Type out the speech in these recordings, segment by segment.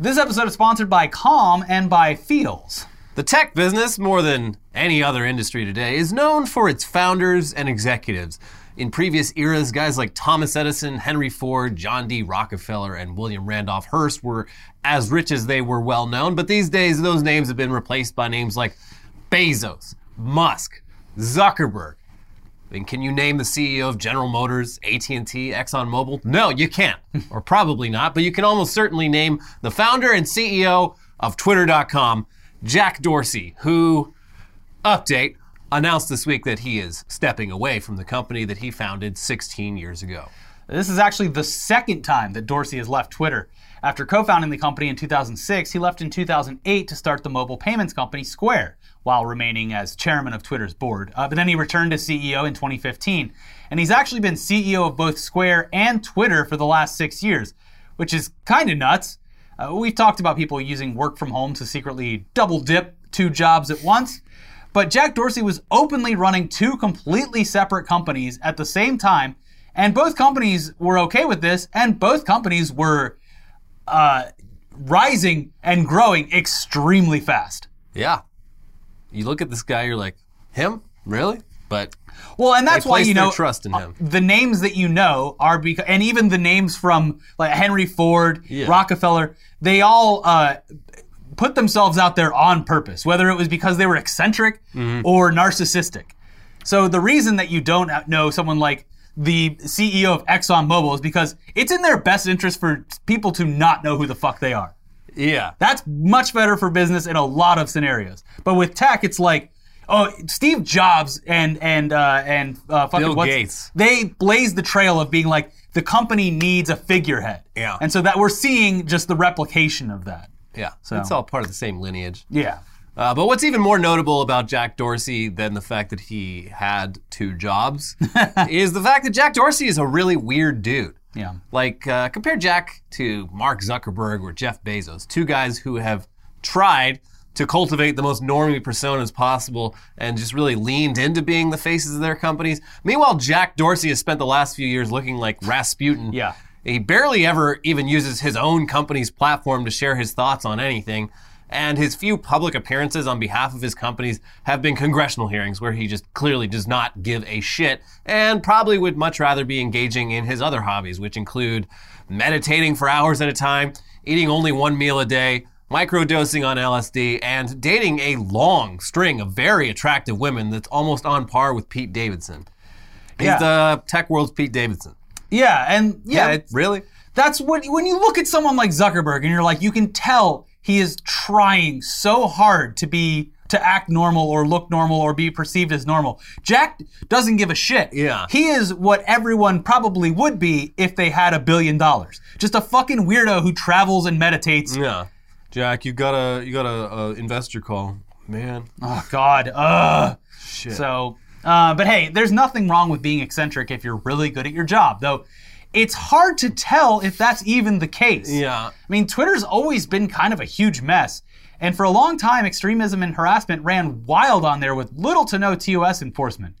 This episode is sponsored by Calm and by Feals. The tech business, more than any other industry today, is known for its founders and executives. In previous eras, guys like Thomas Edison, Henry Ford, John D. Rockefeller, and William Randolph Hearst were as rich as they were well known, but these days those names have been replaced by names like Bezos, Musk, Zuckerberg. I mean, can you name the CEO of General Motors, AT&T, ExxonMobil? No, you can't, or probably not, but you can almost certainly name the founder and CEO of Twitter.com, Jack Dorsey, who, update, announced this week that he is stepping away from the company that he founded 16 years ago. This is actually the second time that Dorsey has left Twitter. After co founding the company in 2006, he left in 2008 to start the mobile payments company Square, while remaining as chairman of Twitter's board. Uh, but then he returned as CEO in 2015. And he's actually been CEO of both Square and Twitter for the last six years, which is kind of nuts. Uh, we've talked about people using work from home to secretly double dip two jobs at once. But Jack Dorsey was openly running two completely separate companies at the same time, and both companies were okay with this, and both companies were uh, rising and growing extremely fast. Yeah. You look at this guy, you're like, him? Really? But Well, and that's why you know trust in him. uh, the names that you know are because, and even the names from like Henry Ford, Yeah. Rockefeller, they all uh, put themselves out there on purpose, whether it was because they were eccentric Mm-hmm. or narcissistic. So the reason that you don't know someone like the CEO of ExxonMobil is because it's in their best interest for people to not know who the fuck they are. yeah. That's much better for business in a lot of scenarios. But with tech, it's like, oh, Steve Jobs and and uh, and uh, fucking Bill what's- Gates. They blazed the trail of being like the company needs a figurehead. Yeah. And so that we're seeing just the replication of that. Yeah. So it's all part of the same lineage. Yeah. Uh, but what's even more notable about Jack Dorsey than the fact that he had two jobs is the fact that Jack Dorsey is a really weird dude. Yeah. Like, uh, compare Jack to Mark Zuckerberg or Jeff Bezos, two guys who have tried to cultivate the most normie personas possible and just really leaned into being the faces of their companies. Meanwhile, Jack Dorsey has spent the last few years looking like Rasputin. Yeah. He barely ever even uses his own company's platform to share his thoughts on anything. And his few public appearances on behalf of his companies have been congressional hearings where he just clearly does not give a shit and probably would much rather be engaging in his other hobbies, which include meditating for hours at a time, eating only one meal a day, microdosing on LSD, and dating a long string of very attractive women that's almost on par with Pete Davidson. He's Yeah. the tech world's Pete Davidson. Yeah. And yeah, it- really? That's what when you look at someone like Zuckerberg and you're like, you can tell he is trying so hard to be to act normal or look normal or be perceived as normal. Jack doesn't give a shit. Yeah. He is what everyone probably would be if they had a billion dollars. Just a fucking weirdo who travels and meditates. Yeah, Jack, you got a you got a, a investor call, man. Oh God. Ugh. Shit. So, uh, but hey, there's nothing wrong with being eccentric if you're really good at your job, though. It's hard to tell if that's even the case. yeah, I mean, Twitter's always been kind of a huge mess. And for a long time, extremism and harassment ran wild on there with little to no TOS enforcement.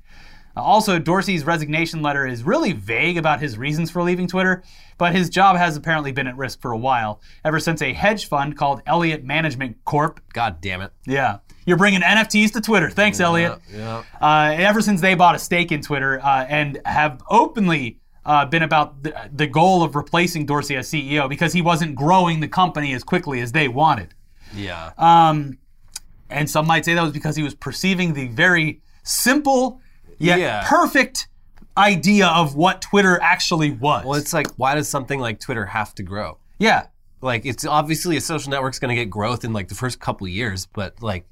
Also, Dorsey's resignation letter is really vague about his reasons for leaving Twitter, but his job has apparently been at risk for a while, ever since a hedge fund called Elliott Management Corp. God damn it. Yeah. You're bringing NFTs to Twitter. Thanks, Elliot. Yeah. Uh, ever since they bought a stake in Twitter uh, and have openly uh, been about the, the goal of replacing Dorsey as CEO because he wasn't growing the company as quickly as they wanted. Yeah. Um, and some might say that was because he was perceiving the very simple yet Yeah. perfect idea of what Twitter actually was. well, it's like, why does something like Twitter have to grow? yeah. Like, it's obviously a social network's going to get growth in like the first couple of years, but like,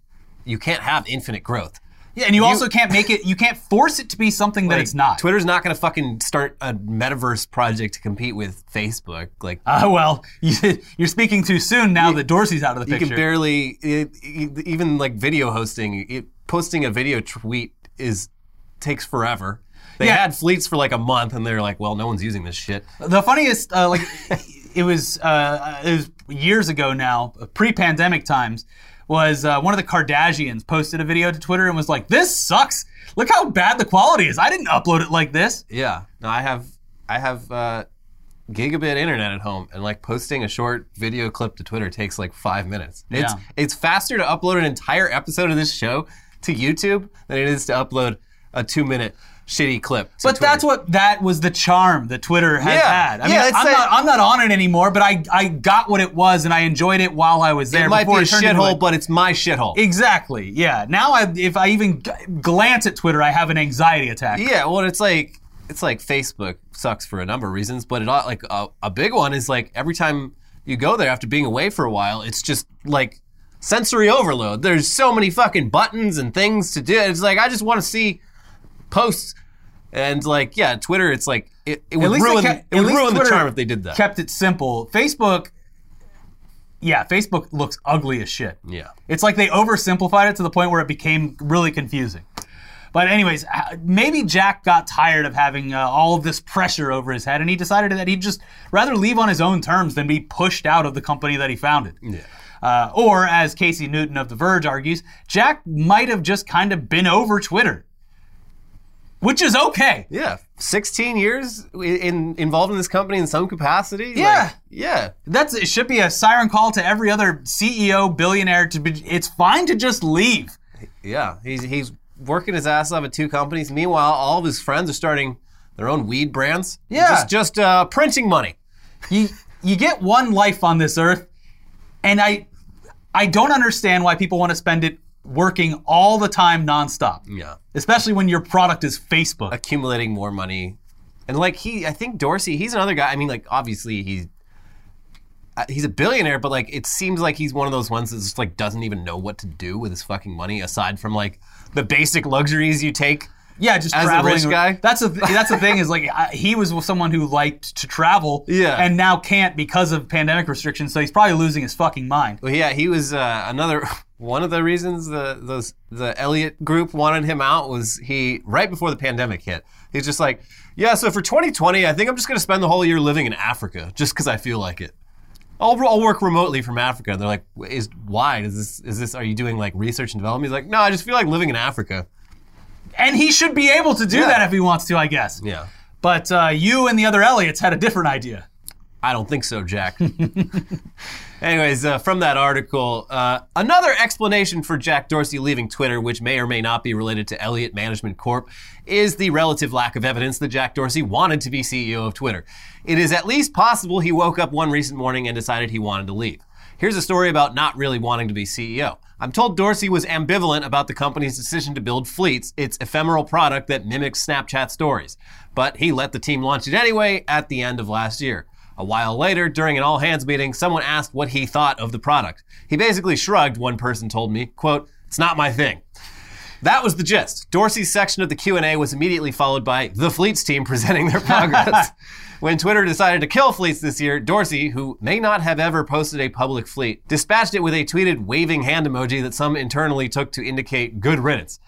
you can't have infinite growth. Yeah, and you, also can't make it, you can't force it to be something that it's not. Twitter's not going to fucking start a metaverse project to compete with Facebook. Like, Uh, well, you, you're speaking too soon now that Dorsey's out of the you picture. You can barely it, it- even like video hosting. It, posting a video tweet is takes forever. They Yeah. had fleets for like a month, and they're like, "Well, no one's using this shit." The funniest, uh, like, it was uh, it was years ago now, pre-pandemic times. Was uh, one of the Kardashians posted a video to Twitter and was like, "This sucks. Look how bad the quality is. I didn't upload it like this." Yeah. No, I have I have uh, gigabit internet at home, and like posting a short video clip to Twitter takes like five minutes. It's Yeah. it's faster to upload an entire episode of this show to YouTube than it is to upload a two minute shitty clip. But that's what that was the charm that Twitter has Yeah. had. I Yeah, mean, I'm, a- not, I'm not on it anymore, but I, I got what it was and I enjoyed it while I was there. it might be a shithole, but it's my shithole. Exactly. Yeah. Now, I, if I even g- glance at Twitter, I have an anxiety attack. Yeah, well, it's like it's like Facebook sucks for a number of reasons, but it all- like a, a big one is like every time you go there after being away for a while, it's just like sensory overload. There's so many fucking buttons and things to do. It's like I just want to see posts and like yeah, Twitter. It's like it, it would ruin kept- it would ruin the charm if they did that. Kept it simple. Facebook. Yeah, Facebook looks ugly as shit. yeah. It's like they oversimplified it to the point where it became really confusing. But anyways, maybe Jack got tired of having uh, all of this pressure over his head, and he decided that he'd just rather leave on his own terms than be pushed out of the company that he founded. Yeah. Uh, or, as Casey Newton of The Verge argues, Jack might have just kind of been over Twitter, which is okay. Yeah, 16 years in involved in this company in some capacity. Yeah. Like, yeah. That's it. Should be a siren call to every other CEO, billionaire. To be, it's fine to just leave. Yeah, he's he's working his ass off at two companies. Meanwhile, all of his friends are starting their own weed brands. Yeah. just just uh, printing money. you you get one life on this earth and i i don't understand why people want to spend it working all the time nonstop Yeah, especially when your product is facebook accumulating more money, and like he, I think Dorsey, he's another guy. I mean, like obviously he's uh, he's a billionaire, but like it seems like he's one of those ones that just like doesn't even know what to do with his fucking money aside from like the basic luxuries you take. yeah just As a rich guy? that's a that's the thing is like I, he was someone who liked to travel Yeah. and now can't because of pandemic restrictions so he's probably losing his fucking mind Well, yeah, he was uh, another one of the reasons the those the Elliott group wanted him out was he right before the pandemic hit. He's just like, yeah, so for 2020, I think I'm just gonna spend the whole year living in Africa just because I feel like it. I'll, I'll work remotely from Africa. And they're like, is why? Is this is this? Are you doing like research and development? He's like, no, I just feel like living in Africa. and he should be able to do Yeah. that if he wants to i guess Yeah. but uh, you and the other elliots had a different idea I don't think so, Jack. Anyways, uh, from that article, uh, another explanation for Jack Dorsey leaving Twitter, which may or may not be related to Elliott Management Corp., is the relative lack of evidence that Jack Dorsey wanted to be CEO of Twitter. It is at least possible he woke up one recent morning and decided he wanted to leave. Here's a story about not really wanting to be CEO. I'm told Dorsey was ambivalent about the company's decision to build Fleets, its ephemeral product that mimics Snapchat stories. But he let the team launch it anyway at the end of last year. A while later, during an all hands meeting, someone asked what he thought of the product. He basically shrugged, one person told me, quote, "It's not my thing." That was the gist. Dorsey's section of the Q&A was immediately followed by the Fleets team presenting their progress. when Twitter decided to kill Fleets this year, Dorsey, who may not have ever posted a public fleet, dispatched it with a tweeted waving hand emoji that some internally took to indicate good riddance.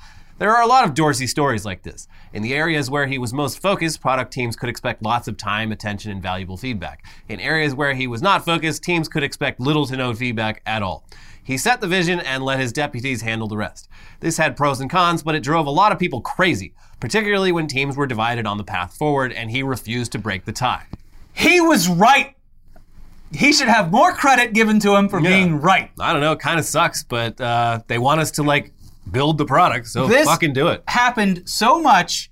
There are a lot of Dorsey stories like this. In the areas where he was most focused, product teams could expect lots of time, attention, and valuable feedback. In areas where he was not focused, teams could expect little to no feedback at all. He set the vision and let his deputies handle the rest. This had pros and cons, but it drove a lot of people crazy, particularly when teams were divided on the path forward and he refused to break the tie. He was right. He should have more credit given to him for being right. I don't know, it kind of sucks, but uh, they want us to like build the product, so This- fucking do it. Happened so much.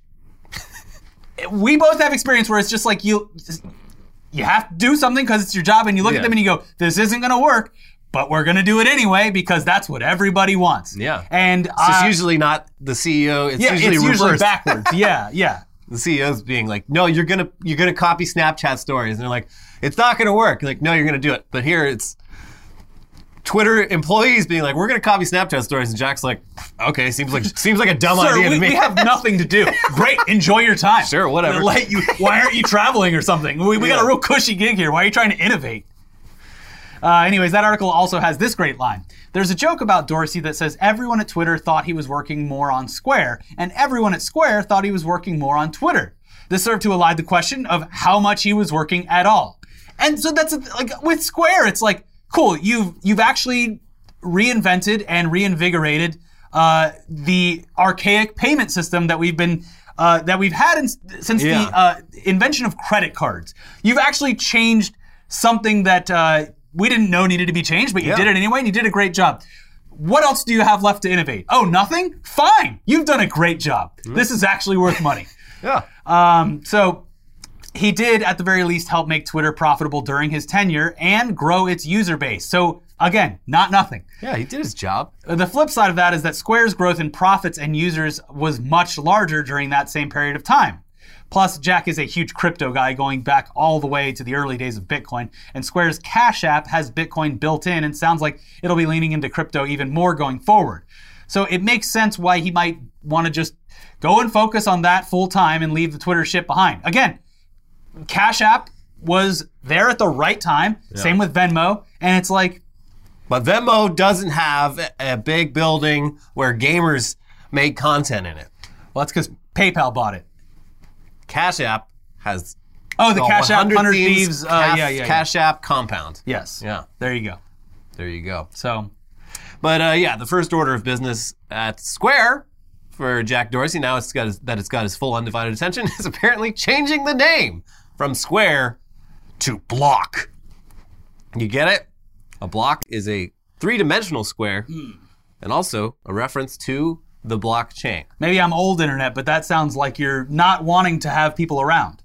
we both have experience where it's just like you you have to do something because it's your job and you look Yeah. at them and you go, this isn't going to work, but we're going to do it anyway because that's what everybody wants. Yeah. And It's just uh, usually not the CEO. It's yeah, usually it's usually backwards. yeah, yeah. the CEO's being like, "No, you're gonna you're gonna copy Snapchat stories," and they're like, "It's not gonna work." Like, no, you're gonna do it. But here it's Twitter employees being like, "We're gonna copy Snapchat stories," and Jack's like, "Okay, seems like seems like a dumb Sir, idea we, to me." we have nothing to do. Great, enjoy your time. Sure, whatever. Let you, why aren't you traveling or something? We, we got a real cushy gig here. Why are you trying to innovate? Uh, anyways, that article also has this great line. There's a joke about Dorsey that says everyone at Twitter thought he was working more on Square, and everyone at Square thought he was working more on Twitter. This served to elide the question of how much he was working at all. And so that's like with Square, it's like cool. You've you've actually reinvented and reinvigorated uh, the archaic payment system that we've been uh, that we've had in, since Yeah. the uh, invention of credit cards. You've actually changed something that uh, we didn't know needed to be changed, but you Yeah. did it anyway, and you did a great job. What else do you have left to innovate? Oh, nothing? Fine. You've done a great job. This is actually worth money. Yeah. Um, so he did, at the very least, help make Twitter profitable during his tenure and grow its user base. So again, not nothing. Yeah, he did his job. The flip side of that is that Square's growth in profits and users was much larger during that same period of time. Plus, Jack is a huge crypto guy going back all the way to the early days of Bitcoin, and Square's Cash App has Bitcoin built in and sounds like it'll be leaning into crypto even more going forward. So it makes sense why he might want to just go and focus on that full time and leave the Twitter shit behind. Again, Cash App was there at the right time, same with Venmo, and it's like, But Venmo doesn't have a- big building where gamers make content in it. well, that's because PayPal bought it. Cash App has Oh, the Cash App 100 100 Thieves Thieves. Uh, Cash, yeah, yeah, yeah. Cash App compound. Yes. Yeah, There you go. there you go. So, But uh, yeah, the first order of business at Square for Jack Dorsey, now it's got his, that it's got his full undivided attention, is apparently changing the name from Square to Block. You get it? A block is a three-dimensional square, and also a reference to the blockchain. maybe I'm old internet, but that sounds like you're not wanting to have people around.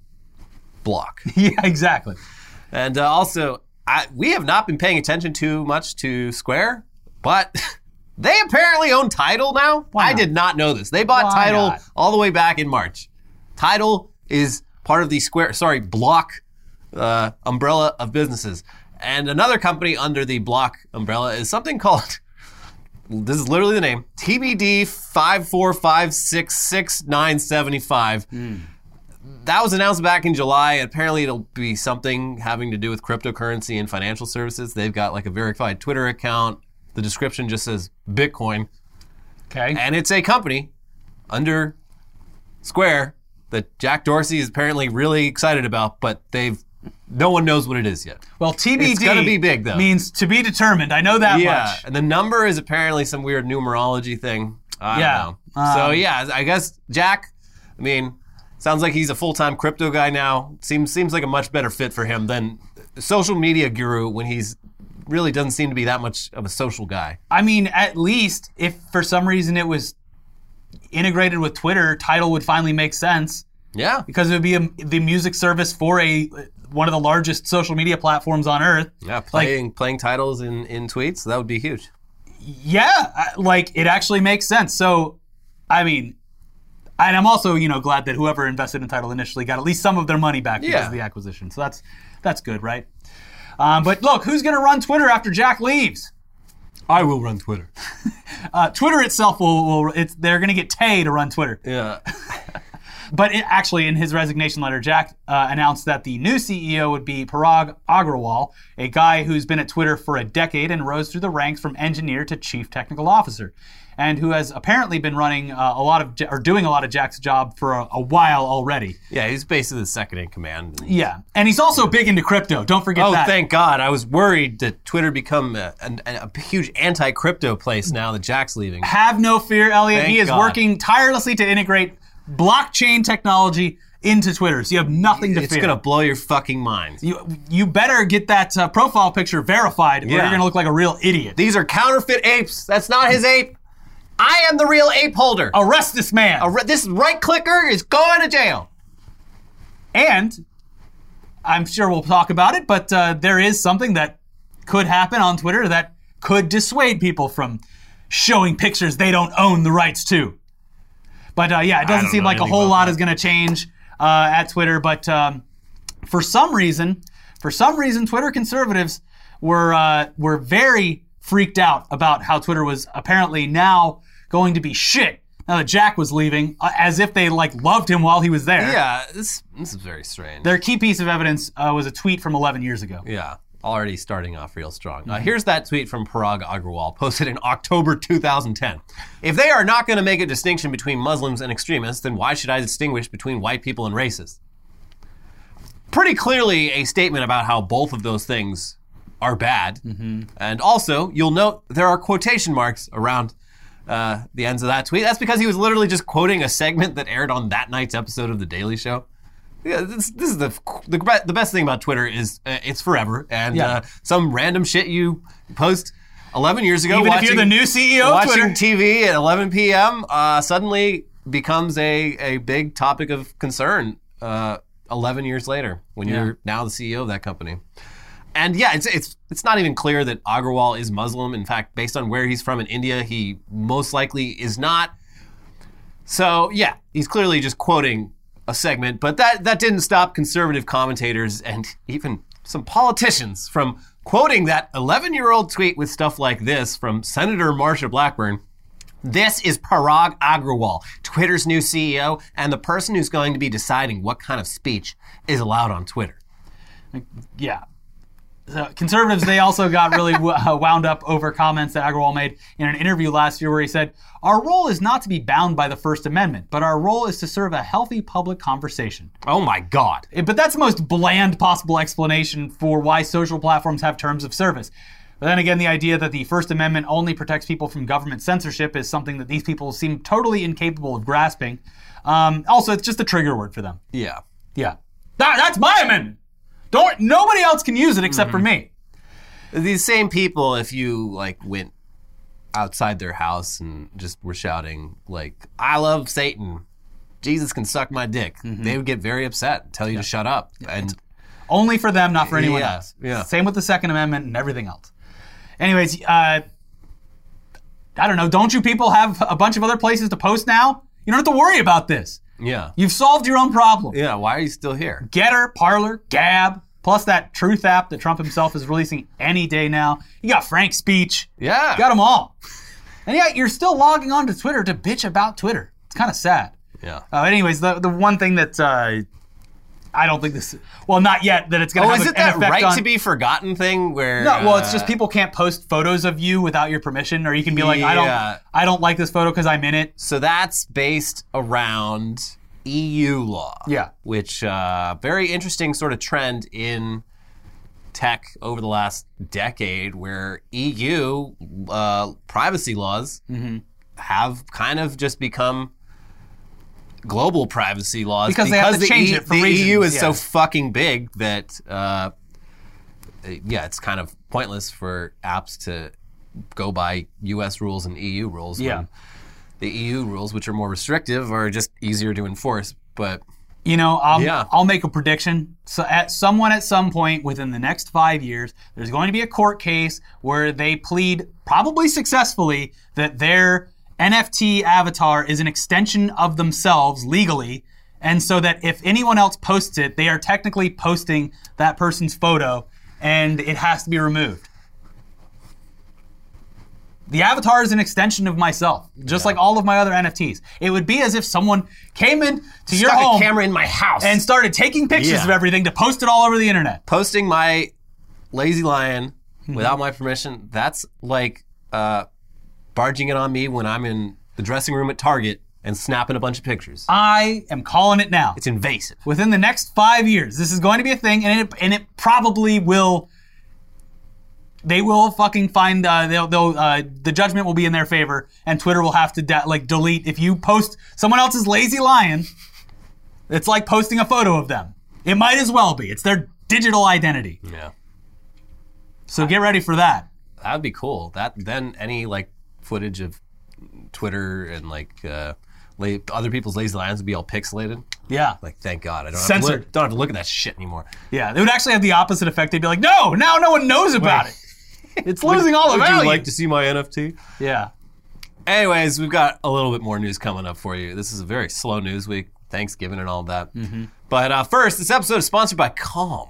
Block. yeah, exactly. And uh, also, I, we have not been paying attention too much to Square, but they apparently own Tidal now. Why I not? did not know this. They bought Why Tidal not? all the way back in March. Tidal is part of the Square, sorry, Block uh, umbrella of businesses. And another company under the Block umbrella is something called. This is literally the name TBD five four five six six nine seventy five that was announced back in July. Apparently, it'll be something having to do with cryptocurrency and financial services. They've got like a verified Twitter account. The description just says Bitcoin, Okay. and it's a company under Square that Jack Dorsey is apparently really excited about, but they've no one knows what it is yet. well, TBD It's gonna be big, though. means to be determined. I know that yeah, much. and the number is apparently some weird numerology thing. I Yeah, don't know. so um, yeah, I guess Jack. I mean, sounds like he's a full time crypto guy now. Seems seems like a much better fit for him than social media guru when he's really doesn't seem to be that much of a social guy. I mean, at least if for some reason it was integrated with Twitter, Tidal would finally make sense Yeah, because it would be a, the music service for a one of the largest social media platforms on earth. yeah, playing playing titles in in tweets that would be huge. Yeah, like it actually makes sense. So, I mean, and I'm also you know glad that whoever invested in Tidal initially got at least some of their money back because Yeah. of the acquisition. So that's that's good, right? Um, but look, who's going to run Twitter after Jack leaves? I will run Twitter. Uh, Twitter itself will, will it's they're going to get Tay to run Twitter. Yeah, But it, actually, in his resignation letter, Jack uh, announced that the new CEO would be Parag Agrawal, a guy who's been at Twitter for a decade and rose through the ranks from engineer to chief technical officer, and who has apparently been running uh, a lot of or doing a lot of Jack's job for a, a while already. yeah, he's basically the second in command. Yeah, and he's also big into crypto. Don't forget Oh, that. thank God! I was worried that Twitter become a, a, a huge anti-crypto place now that Jack's leaving. Have no fear, Elliot. Thank he is God. working tirelessly to integrate blockchain technology into Twitter, so you have nothing to It's fear. It's gonna blow your fucking mind. You, you better get that uh, profile picture verified, or Yeah. you're going to look like a real idiot. These are counterfeit apes. That's not his ape. I am the real ape holder. Arrest this man. A re- this right clicker is going to jail. and I'm sure we'll talk about it, but uh, there is something that could happen on Twitter that could dissuade people from showing pictures they don't own the rights to. But uh, yeah, it doesn't seem like a whole lot that. is going to change uh, at Twitter. But um, for some reason, for some reason, Twitter conservatives were uh, were very freaked out about how Twitter was apparently now going to be shit. Now that Jack was leaving, uh, as if they like loved him while he was there. Yeah, this this is very strange. Their key piece of evidence uh, was a tweet from 11 years ago. yeah, already starting off real strong. Uh, here's that tweet from Parag Agrawal, posted in October 2010. If they are not going to make a distinction between Muslims and extremists, then why should I distinguish between white people and racists? Pretty clearly a statement about how both of those things are bad. And also, you'll note there are quotation marks around uh, the ends of that tweet. That's because he was literally just quoting a segment that aired on that night's episode of The Daily Show. Yeah, this, this is the, the the best thing about Twitter is uh, it's forever, and Yeah. uh, some random shit you post 11 years ago. Even if you're the new CEO watching. TV at 11 p.m. Uh, suddenly becomes a, a big topic of concern uh, 11 years later when Yeah. you're now the CEO of that company. And yeah, it's it's it's not even clear that Agrawal is Muslim. In fact, based on where he's from in India, he most likely is not. So yeah, he's clearly just quoting a segment, but that that didn't stop conservative commentators and even some politicians from quoting that 11-year-old tweet with stuff like this from Senator Marsha Blackburn. This is Parag Agrawal, Twitter's new CEO, and the person who's going to be deciding what kind of speech is allowed on Twitter. Yeah. So conservatives, they also got really w- uh, wound up over comments that Agrawal made in an interview last year where he said, Our role is not to be bound by the First Amendment, but our role is to serve a healthy public conversation. Oh my God. Eh, But that's the most bland possible explanation for why social platforms have terms of service. But then again, the idea that the First Amendment only protects people from government censorship is something that these people seem totally incapable of grasping. Um, also, it's just a trigger word for them. Yeah. Yeah. That, that's my amendment. Don't nobody else can use it except for me. These same people, if you like went outside their house and just were shouting like, "I love Satan," Jesus can suck my dick, they would get very upset, tell you to shut up, and Only for them, not for anyone Yeah, else. yeah. Same with the Second Amendment and everything else. Anyways, uh, I don't know. Don't you people have a bunch of other places to post now? You don't have to worry about this. Yeah, You've solved your own problem. yeah. Why are you still here? Gettr, Parler, Gab, plus that Truth app that Trump himself is releasing any day now. You got Frank Speech. Yeah, You got them all. And yet you're still logging on to Twitter to bitch about Twitter. It's kind of sad. yeah. Uh, anyways, the the one thing that uh, I don't think this, well, not yet, that it's going Oh, to have is it that right on, to be forgotten thing where? No, well, it's uh, just people can't post photos of you without your permission, or you can be like, I don't, I don't like this photo because I'm in it. So that's based around EU law. Yeah. Which uh, very interesting sort of trend in tech over the last decade, where EU uh, privacy laws Mm-hmm. have kind of just become global privacy laws Because they have to the change E- it for the EU is yeah. so fucking big that uh, yeah, it's kind of pointless for apps to go by U.S. rules and EU rules. Yeah. the EU rules, which are more restrictive, are just easier to enforce. But You know, I'll, Yeah. I'll make a prediction. So, at someone at some point within the next five years, there's going to be a court case where they plead, probably successfully, that their NFT avatar is an extension of themselves legally. And so that if anyone else posts it, they are technically posting that person's photo and it has to be removed. The avatar is an extension of myself, just like all of my other NFTs. It would be as if someone came in to your home a camera in my house and started taking pictures Yeah. of everything to post it all over the internet. posting my lazy lion Mm-hmm. without my permission. That's like uh, barging it on me when I'm in the dressing room at Target and snapping a bunch of pictures. I am calling it now. It's invasive. Within the next five years, this is going to be a thing, and it, and it probably will. They will fucking find. Uh, they'll. they'll uh, the judgment will be in their favor, and Twitter will have to de- like delete if you post someone else's lazy lion. It's like posting a photo of them. It might as well be. It's their digital identity. Yeah, So get ready for that. that would be cool. That then any like footage of Twitter and like uh, la- other people's lazy lions would be all pixelated. Yeah. Like, thank God, I don't have, to Censored. look, don't have to look at that shit anymore. Yeah, it would actually have the opposite effect. They'd be like, "No, now no one knows about it. It's losing all the Would value." you like to see my NFT? yeah, Anyways, we've got a little bit more news coming up for you. This is a very slow news week, Thanksgiving and all that. But uh, first, this episode is sponsored by Calm.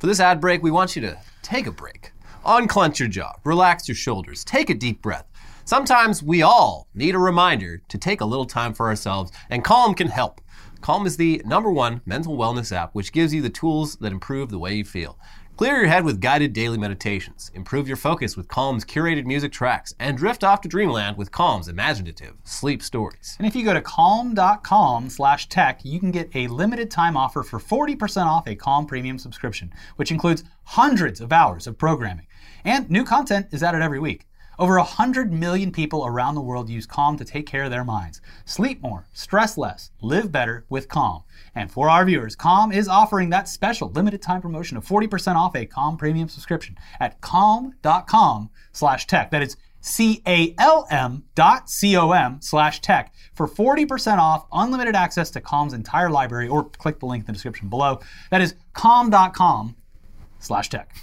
For this ad break, we want you to take a break, unclench your jaw, relax your shoulders, take a deep breath. Sometimes we all need a reminder to take a little time for ourselves, and Calm can help. Calm is the number one mental wellness app which gives you the tools that improve the way you feel. Clear your head with guided daily meditations, improve your focus with Calm's curated music tracks, and drift off to dreamland with Calm's imaginative sleep stories. and if you go to calm.com/tech, you can get a limited time offer for 40% off a Calm Premium subscription, which includes hundreds of hours of programming, and new content is added every week. Over 100 million people around the world use Calm to take care of their minds. Sleep more, stress less, live better with Calm. And for our viewers, Calm is offering that special limited time promotion of 40% off a Calm premium subscription at calm.com slash tech. That is C-A-L-M dot C-O-M slash tech for 40% off unlimited access to Calm's entire library or click the link in the description below. That is calm.com slash tech.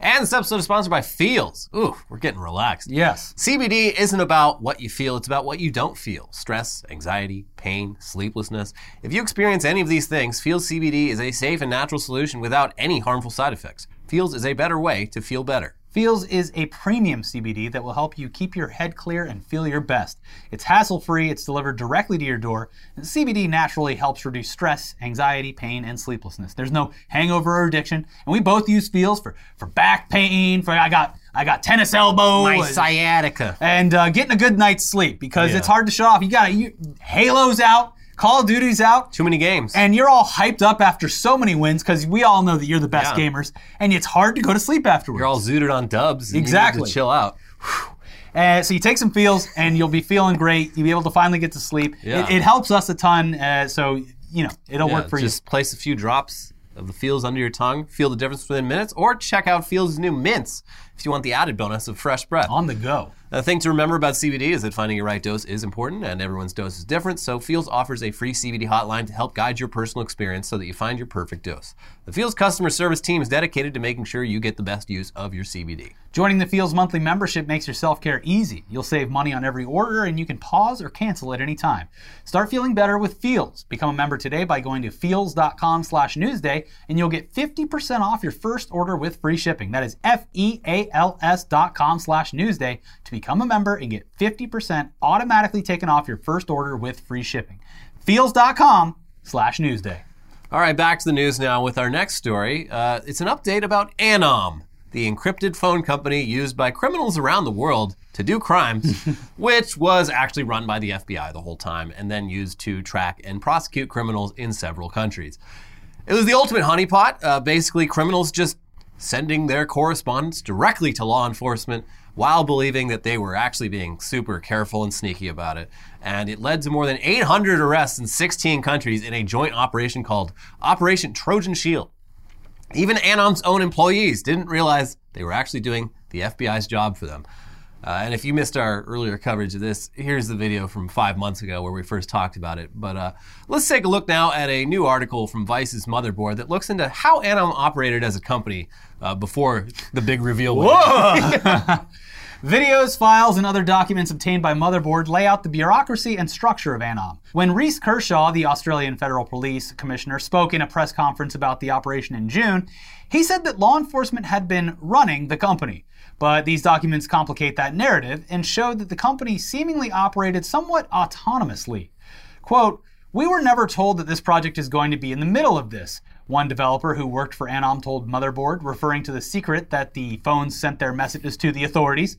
And this episode is sponsored by Feals. Ooh, we're getting relaxed. Yes. CBD isn't about what you feel, it's about what you don't feel. Stress, anxiety, pain, sleeplessness. If you experience any of these things, Feals CBD is a safe and natural solution without any harmful side effects. Feals is a better way to feel better. Feals is a premium CBD that will help you keep your head clear and feel your best. It's hassle free, it's delivered directly to your door, and CBD naturally helps reduce stress, anxiety, pain, and sleeplessness. There's no hangover or addiction, and we both use Feals for, for back pain, for I got I got tennis elbow, My sciatica. and uh, getting a good night's sleep because Yeah. it's hard to shut off. You got you, Halo's out, Call of Duty's out, Too many games. and you're all hyped up after so many wins because we all know that you're the best Yeah. gamers, and it's hard to go to sleep afterwards. You're all zooted on dubs. and you to Exactly. chill out. Uh, so you take some Feals, and you'll be feeling great. You'll be able to finally get to sleep. Yeah. It, it helps us a ton. Uh, so you know it'll Yeah, work for you. just place a few drops of the Feals under your tongue, feel the difference within minutes, or check out Feals' new mints if you want the added bonus of fresh breath. on the go. The thing to remember about CBD is that finding your right dose is important, and everyone's dose is different. So Feals offers a free CBD hotline to help guide your personal experience so that you find your perfect dose. The Feals customer service team is dedicated to making sure you get the best use of your CBD. Joining the Feals monthly membership makes your self care easy. You'll save money on every order and you can pause or cancel at any time. Start feeling better with Feals. Become a member today by going to feals.com slash newsday and you'll get 50% off your first order with free shipping. That is F E A L S dot com slash newsday to become a member and get 50% automatically taken off your first order with free shipping. Feals.com slash newsday. All right, back to the news now with our next story. Uh, it's an update about Anom, the encrypted phone company used by criminals around the world to do crimes, which was actually run by the FBI the whole time and then used to track and prosecute criminals in several countries. It was the ultimate honeypot. Uh, basically, criminals just sending their correspondence directly to law enforcement while believing that they were actually being super careful and sneaky about it. And it led to more than 800 arrests in 16 countries in a joint operation called Operation Trojan Shield. Even Anom's own employees didn't realize they were actually doing the FBI's job for them. Uh, and if you missed our earlier coverage of this, here's the video from five months ago where we first talked about it. But uh, let's take a look now at a new article from Vice's Motherboard that looks into how Anom operated as a company uh, before the big reveal. Videos, files, and other documents obtained by Motherboard lay out the bureaucracy and structure of ANOM. When Reece Kershaw, the Australian Federal Police Commissioner, spoke in a press conference about the operation in June, he said that law enforcement had been running the company. But these documents complicate that narrative and show that the company seemingly operated somewhat autonomously. Quote, we were never told that this project is going to be in the middle of this. One developer who worked for Anom told Motherboard, referring to the secret that the phones sent their messages to the authorities.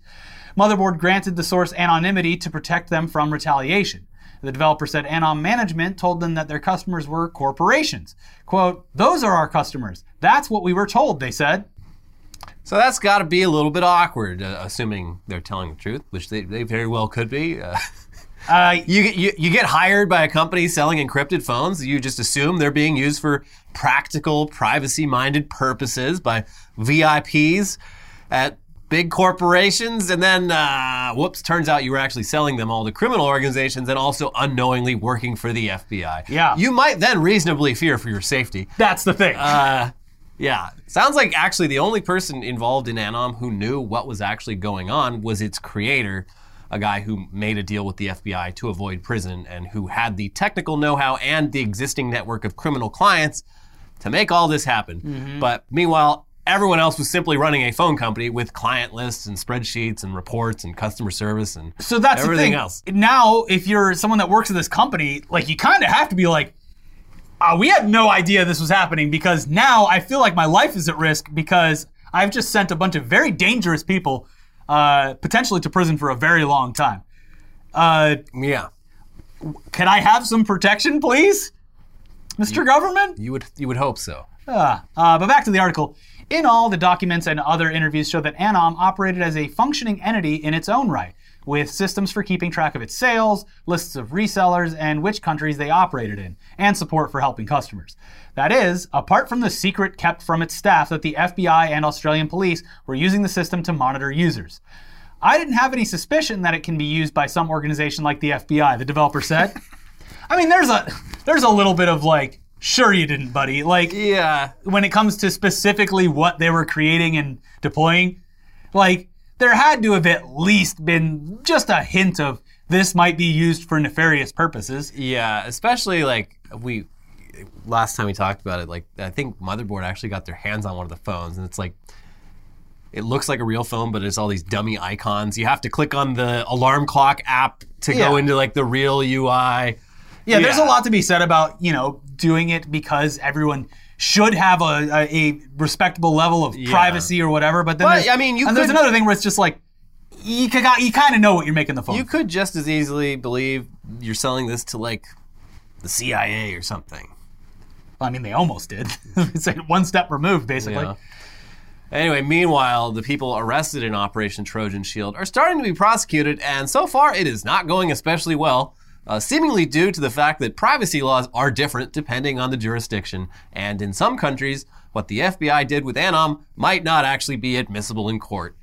Motherboard granted the source anonymity to protect them from retaliation. The developer said Anom management told them that their customers were corporations. Quote, those are our customers. That's what we were told, they said. So that's got to be a little bit awkward, uh, assuming they're telling the truth, which they, they very well could be. Uh, Uh, you, get- you, you get hired by a company selling encrypted phones. You just assume they're being used for practical, privacy minded purposes by VIPs at big corporations. And then, uh, whoops, turns out you were actually selling them all to criminal organizations and also unknowingly working for the FBI. Yeah. You might then reasonably fear for your safety. that's the thing. Yeah. Sounds like actually the only person involved in Anom who knew what was actually going on was its creator, a guy who made a deal with the FBI to avoid prison and who had the technical know how and the existing network of criminal clients to make all this happen. Mm-hmm. But meanwhile, everyone else was simply running a phone company with client lists and spreadsheets and reports and customer service and So that's everything the thing. else. Now, if you're someone that works at this company, like you kind of have to be like, uh, we had no idea this was happening because now I feel like my life is at risk because I've just sent a bunch of very dangerous people uh, potentially to prison for a very long time. Uh, Yeah. can I have some protection, please, Mr. Government? You would you would hope so. Uh, uh, but back to the article. In all, the documents and other interviews show that Anom operated as a functioning entity in its own right, with systems for keeping track of its sales, lists of resellers, and which countries they operated in, and support for helping customers. That is, apart from the secret kept from its staff that the FBI and Australian police were using the system to monitor users. I didn't have any suspicion that it can be used by some organization like the FBI, the developer said. I mean, there's a there's a little bit of like, sure you didn't, buddy. Like Yeah. when it comes to specifically what they were creating and deploying, like there had to have at least been just a hint of this might be used for nefarious purposes. Yeah, especially like we last time we talked about it, like I think Motherboard actually got their hands on one of the phones, and it's like it looks like a real phone, but it's all these dummy icons. You have to click on the alarm clock app to go into like the real UI. Yeah, there's a lot to be said about you know doing it because everyone should have a, a, a respectable level of Yeah. privacy or whatever. But then But, I mean, you and there's another thing where it's just like you, ca- you kind of know what you're making the phone. You for. could just as easily believe you're selling this to like the CIA or something. I mean, they almost did. it's like one step removed, basically. Yeah. Anyway, meanwhile, the people arrested in Operation Trojan Shield are starting to be prosecuted, and so far it is not going especially well, uh, seemingly due to the fact that privacy laws are different depending on the jurisdiction, and in some countries, what the FBI did with Anom might not actually be admissible in court.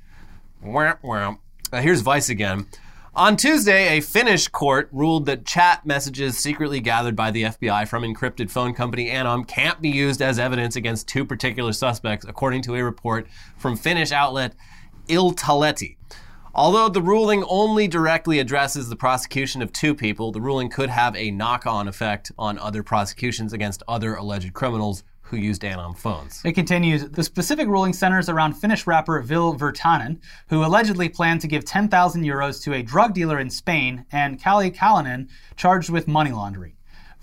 Wah, wah. Uh, here's Vice again. On Tuesday, a Finnish court ruled that chat messages secretly gathered by the FBI from encrypted phone company Anom can't be used as evidence against two particular suspects, according to a report from Finnish outlet Iltalehti. Although the ruling only directly addresses the prosecution of two people, the ruling could have a knock on effect on other prosecutions against other alleged criminals who used Anom phones. It continues The specific ruling centers around Finnish rapper Vil Virtanen, who allegedly planned to give 10,000 euros to a drug dealer in Spain, and Kali Kalinin, charged with money laundering.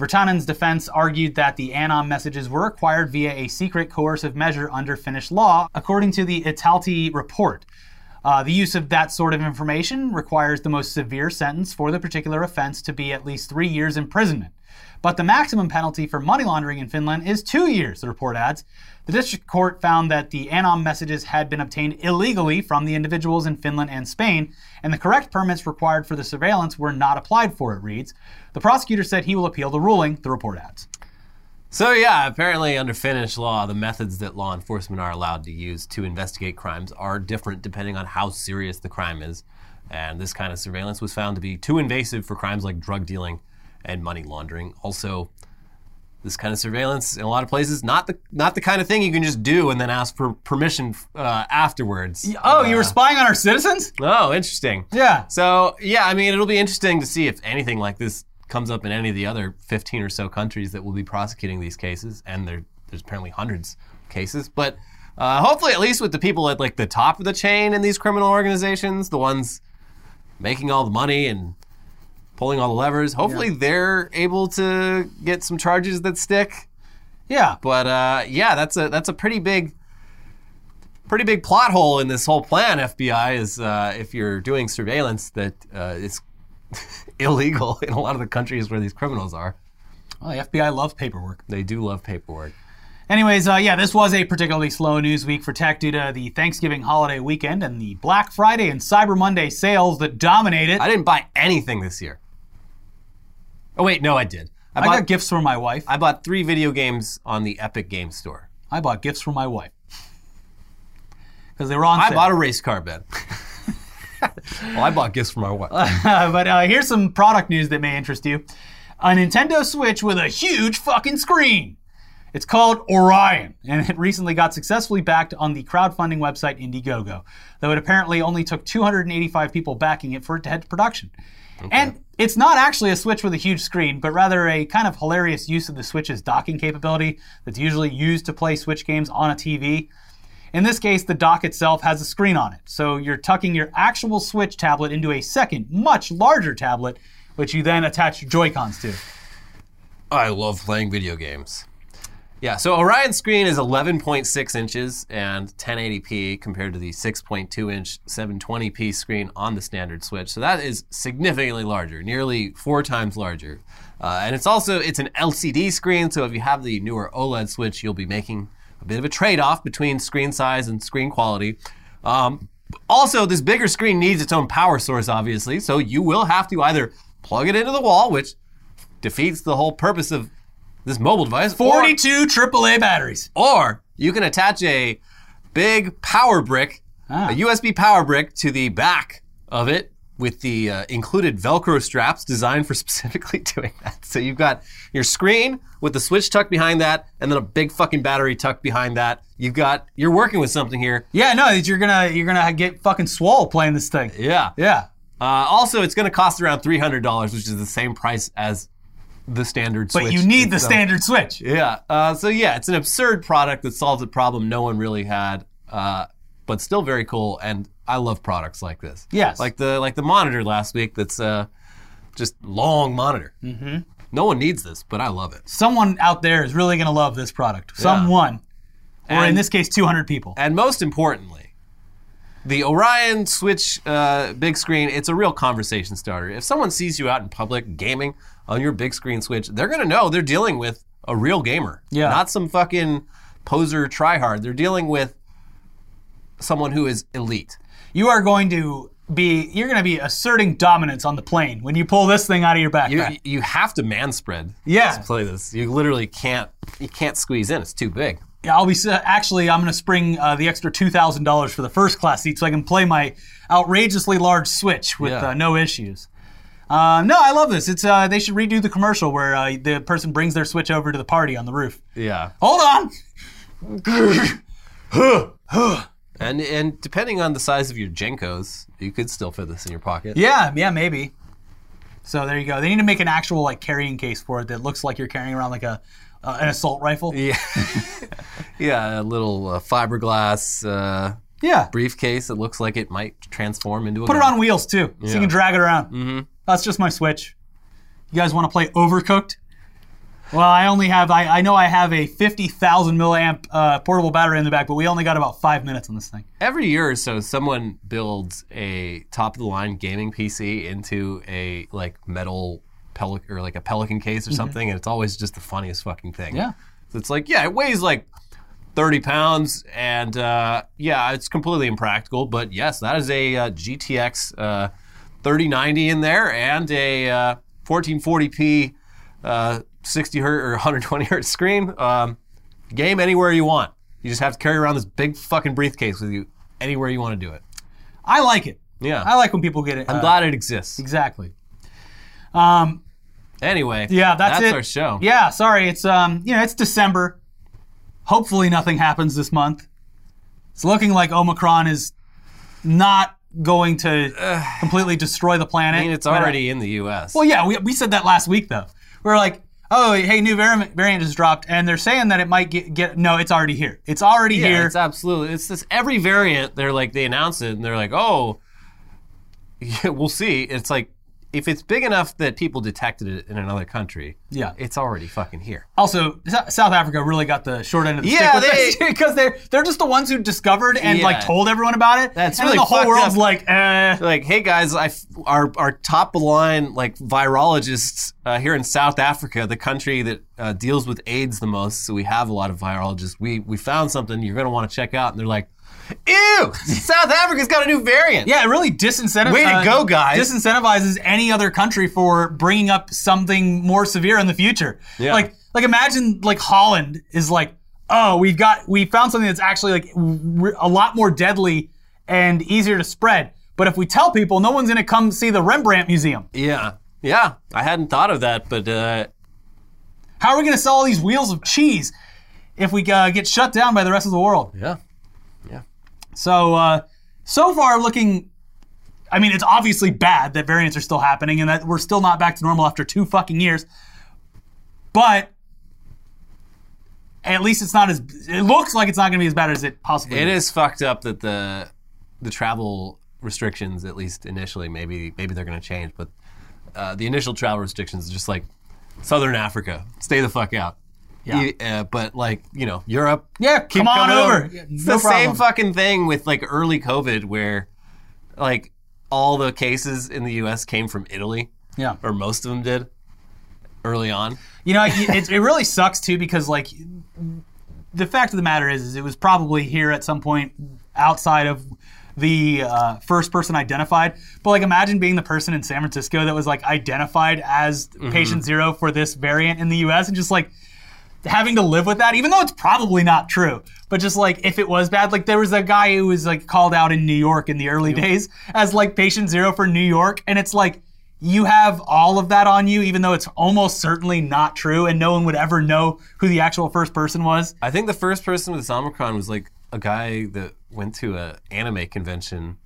Virtanen's defense argued that the Anom messages were acquired via a secret coercive measure under Finnish law, according to the Iltalehti report. Uh, the use of that sort of information requires the most severe sentence for the particular offense to be at least three years imprisonment. But the maximum penalty for money laundering in Finland is two years, the report adds. The district court found that the Anom messages had been obtained illegally from the individuals in Finland and Spain, and the correct permits required for the surveillance were not applied for, it reads. The prosecutor said he will appeal the ruling, the report adds. So, yeah, apparently under Finnish law, the methods that law enforcement are allowed to use to investigate crimes are different depending on how serious the crime is. And this kind of surveillance was found to be too invasive for crimes like drug dealing and money laundering. Also, this kind of surveillance in a lot of places not the not the kind of thing you can just do and then ask for permission uh, afterwards. Oh, you were spying on our citizens? Oh, interesting. Yeah. So yeah, I mean, it'll be interesting to see if anything like this comes up in any of the other 15 or so countries that will be prosecuting these cases, and there, there's apparently hundreds of cases. But uh, hopefully, at least with the people at like the top of the chain in these criminal organizations, the ones making all the money and pulling all the levers, hopefully they're able to get some charges that stick. Yeah. But uh, yeah, that's a that's a pretty big, pretty big plot hole in this whole plan. FBI is uh, if you're doing surveillance that uh, it's illegal in a lot of the countries where these criminals are. Well, the FBI loves paperwork. They do love paperwork. Anyways, uh, yeah, this was a particularly slow news week for tech due to the Thanksgiving holiday weekend and the Black Friday and Cyber Monday sales that dominated. I didn't buy anything this year. Oh wait, no, I did. I I bought got gifts for my wife. I bought three video games on the Epic Game Store. I bought gifts for my wife because they were on sale. I sale. bought a race car, Ben. well, I bought gifts for my wife. but uh, here's some product news that may interest you: a Nintendo Switch with a huge fucking screen. It's called Orion, and it recently got successfully backed on the crowdfunding website Indiegogo, though it apparently only took 285 people backing it for it to head to production. And it's not actually a Switch with a huge screen, but rather a kind of hilarious use of the Switch's docking capability that's usually used to play Switch games on a TV. In this case, the dock itself has a screen on it, so you're tucking your actual Switch tablet into a second, much larger tablet, which you then attach your Joy-Cons to. I love playing video games. Yeah, so Orion's screen is 11.6 inches and 1080p compared to the 6.2 inch 720p screen on the standard Switch. So that is significantly larger, nearly four times larger. Uh, and it's also it's an LCD screen, so if you have the newer OLED Switch, you'll be making a bit of a trade-off between screen size and screen quality. Um, also, this bigger screen needs its own power source, obviously, so you will have to either plug it into the wall, which defeats the whole purpose of this mobile device, or- 42 AAA batteries. or you can attach a big power brick, Ah. a USB power brick, to the back of it with the uh, included Velcro straps designed for specifically doing that. So you've got your screen with the switch tucked behind that, and then a big fucking battery tucked behind that. You've got you're working with something here. Yeah, no, you're gonna you're gonna get fucking swole playing this thing. Yeah. Yeah. Uh, also, it's to cost around three hundred dollars, which is the same price as the standard But Switch. you need the standard Switch. Yeah. Uh, so yeah, it's an absurd product that solves a problem no one really had, uh, but still very cool. And I love products like this. Yes. Like the like the monitor last week. That's uh, just long monitor. Mm-hmm. No one needs this, but I love it. Someone out there is really gonna love this product. Someone. Or in this case, 200 people. And most importantly, the Orion Switch uh, big screen, it's a real conversation starter. If someone sees you out in public gaming on your big screen Switch, they're going to know they're dealing with a real gamer. Yeah. Not some fucking poser tryhard. They're dealing with someone who is elite. You are going to be you're gonna be asserting dominance on the plane when you pull this thing out of your You, backpack. you have to man spread Yeah. to play this. You literally can't you can't squeeze in. It's too big. Yeah, I'll be actually. I'm going to spring uh, the extra two thousand dollars for the first class seat, so I can play my outrageously large Switch with Yeah. uh, no issues. Um, no, I love this. It's uh, they should redo the commercial where uh, the person brings their Switch over to the party on the roof. Yeah. Hold on. And and depending on the size of your JNCOs, you could still fit this in your pocket. Yeah, yeah, maybe. So there you go. They need to make an actual like carrying case for it that looks like you're carrying around like a uh, an assault rifle. Yeah, yeah, a little uh, fiberglass uh, Yeah. briefcase that looks like it might transform into a. Put it on wheels too, so you can drag it around. Mm-hmm. That's just my Switch. You guys want to play Overcooked? Well, I only have I, I know I have a fifty thousand milliamp uh, portable battery in the back, but we only got about five minutes on this thing. Every year or so, someone builds a top of the line gaming PC into a like metal pelic or like a pelican case or something, and it's always just the funniest fucking thing. Mm-hmm. Yeah. So it's like, yeah, it weighs like 30 pounds, and uh, yeah, it's completely impractical. But yes, that is a uh, GTX uh, 3090 in there and a uh, 1440p uh, 60 hertz or 120 hertz screen. Um, game anywhere you want. You just have to carry around this big fucking briefcase with you anywhere you want to do it. I like it. Yeah. I like when people get it. I'm uh, glad it exists. Exactly. Um, Anyway, yeah, that's, it. our show. Yeah, sorry. It's um, you know, it's December. Hopefully, nothing happens this month. It's looking like Omicron is not going to completely destroy the planet. I mean, it's uh, already in the U.S. Well, yeah, we, we said that last week though. We're like, oh, hey, new variant variant dropped, and they're saying that it might get get. No, it's already here. It's already Yeah, here. it's absolutely. It's this every variant. They're like they announce it and they're like, oh, yeah, we'll see. It's like if it's big enough that people detected it in another country, Yeah. it's already fucking here. Also, S- South Africa really got the short end of the Yeah, stick with they- this because they're they're just the ones who discovered and Yeah. like told everyone about it. That's and really the whole world's up. like, eh. Like, hey guys, I f- our our top line like virologists uh, here in South Africa, the country that uh, deals with AIDS the most, so we have a lot of virologists. We we found something you're gonna want to check out, and they're like, ew, South Africa's got a new variant. Yeah, it really disincentivizes. Way to go, guys. Disincentivizes any other country for bringing up something more severe in the future. Yeah. Like, like imagine like Holland is like, oh, we've got we found something that's actually like r- a lot more deadly and easier to spread. But if we tell people, no one's gonna come see the Rembrandt Museum. Yeah, yeah. I hadn't thought of that, but uh, How are we gonna sell all these wheels of cheese if we uh, get shut down by the rest of the world? yeah. So, uh, so far looking, I mean, it's obviously bad that variants are still happening and that we're still not back to normal after two fucking years. But at least it's not as, it looks like it's not going to be as bad as it possibly It is. fucked up that the the travel restrictions, at least initially, maybe maybe they're going to change, but uh, the initial travel restrictions just like Southern Africa, stay the fuck out. Yeah. You- uh, but like you know, Europe, Yeah, keep come on coming over. It's Yeah, the no same fucking thing with like early COVID, where like all the cases in the U.S. came from Italy, Yeah. or most of them did, early on. You know, it, it really sucks too because like the fact of the matter is, is it was probably here at some point outside of the uh, first person identified. But like, imagine being the person in San Francisco that was like identified as patient zero for this variant in the U.S. and just like having to live with that, even though it's probably not true. But just like if it was bad, like there was a guy who was like called out in New York in the early days as like patient zero for New York, and it's like you have all of that on you, even though it's almost certainly not true, and no one would ever know who the actual first person was. I think the first person with Omicron was like a guy that went to a anime convention.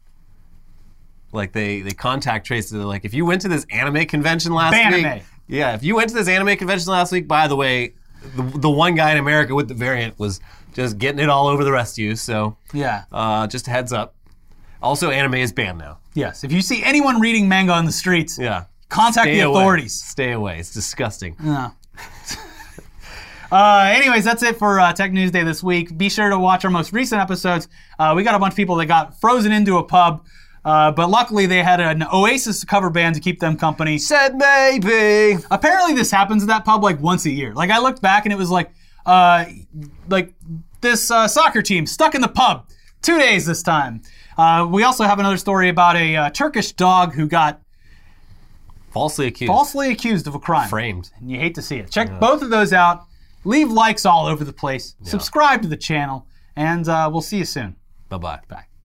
Like they they contact traced it. They're like, if you went to this anime convention last Banime. week, yeah, if you went to this anime convention last week, by the way, the, the one guy in America with the variant was just getting it all over the rest of you. So Yeah. uh, just a heads up. Also, anime is banned now. Yes. If you see anyone reading manga on the streets, Yeah. contact Stay the away. authorities. Stay away. It's disgusting. No. Uh, anyways, that's it for uh, Tech News Day this week. Be sure to watch our most recent episodes. Uh, we got a bunch of people that got frozen into a pub, uh, but luckily they had an Oasis cover band to keep them company. Said maybe. Apparently, this happens at that pub like once a year. Like I looked back and it was like, uh, like this uh, soccer team stuck in the pub two days this time. Uh, we also have another story about a uh, Turkish dog who got Falsely accused. falsely accused of a crime. Framed. and you hate to see it. Check both of those out. Leave likes all over the place. Subscribe to the channel, and uh, we'll see you soon. Bye bye. Bye.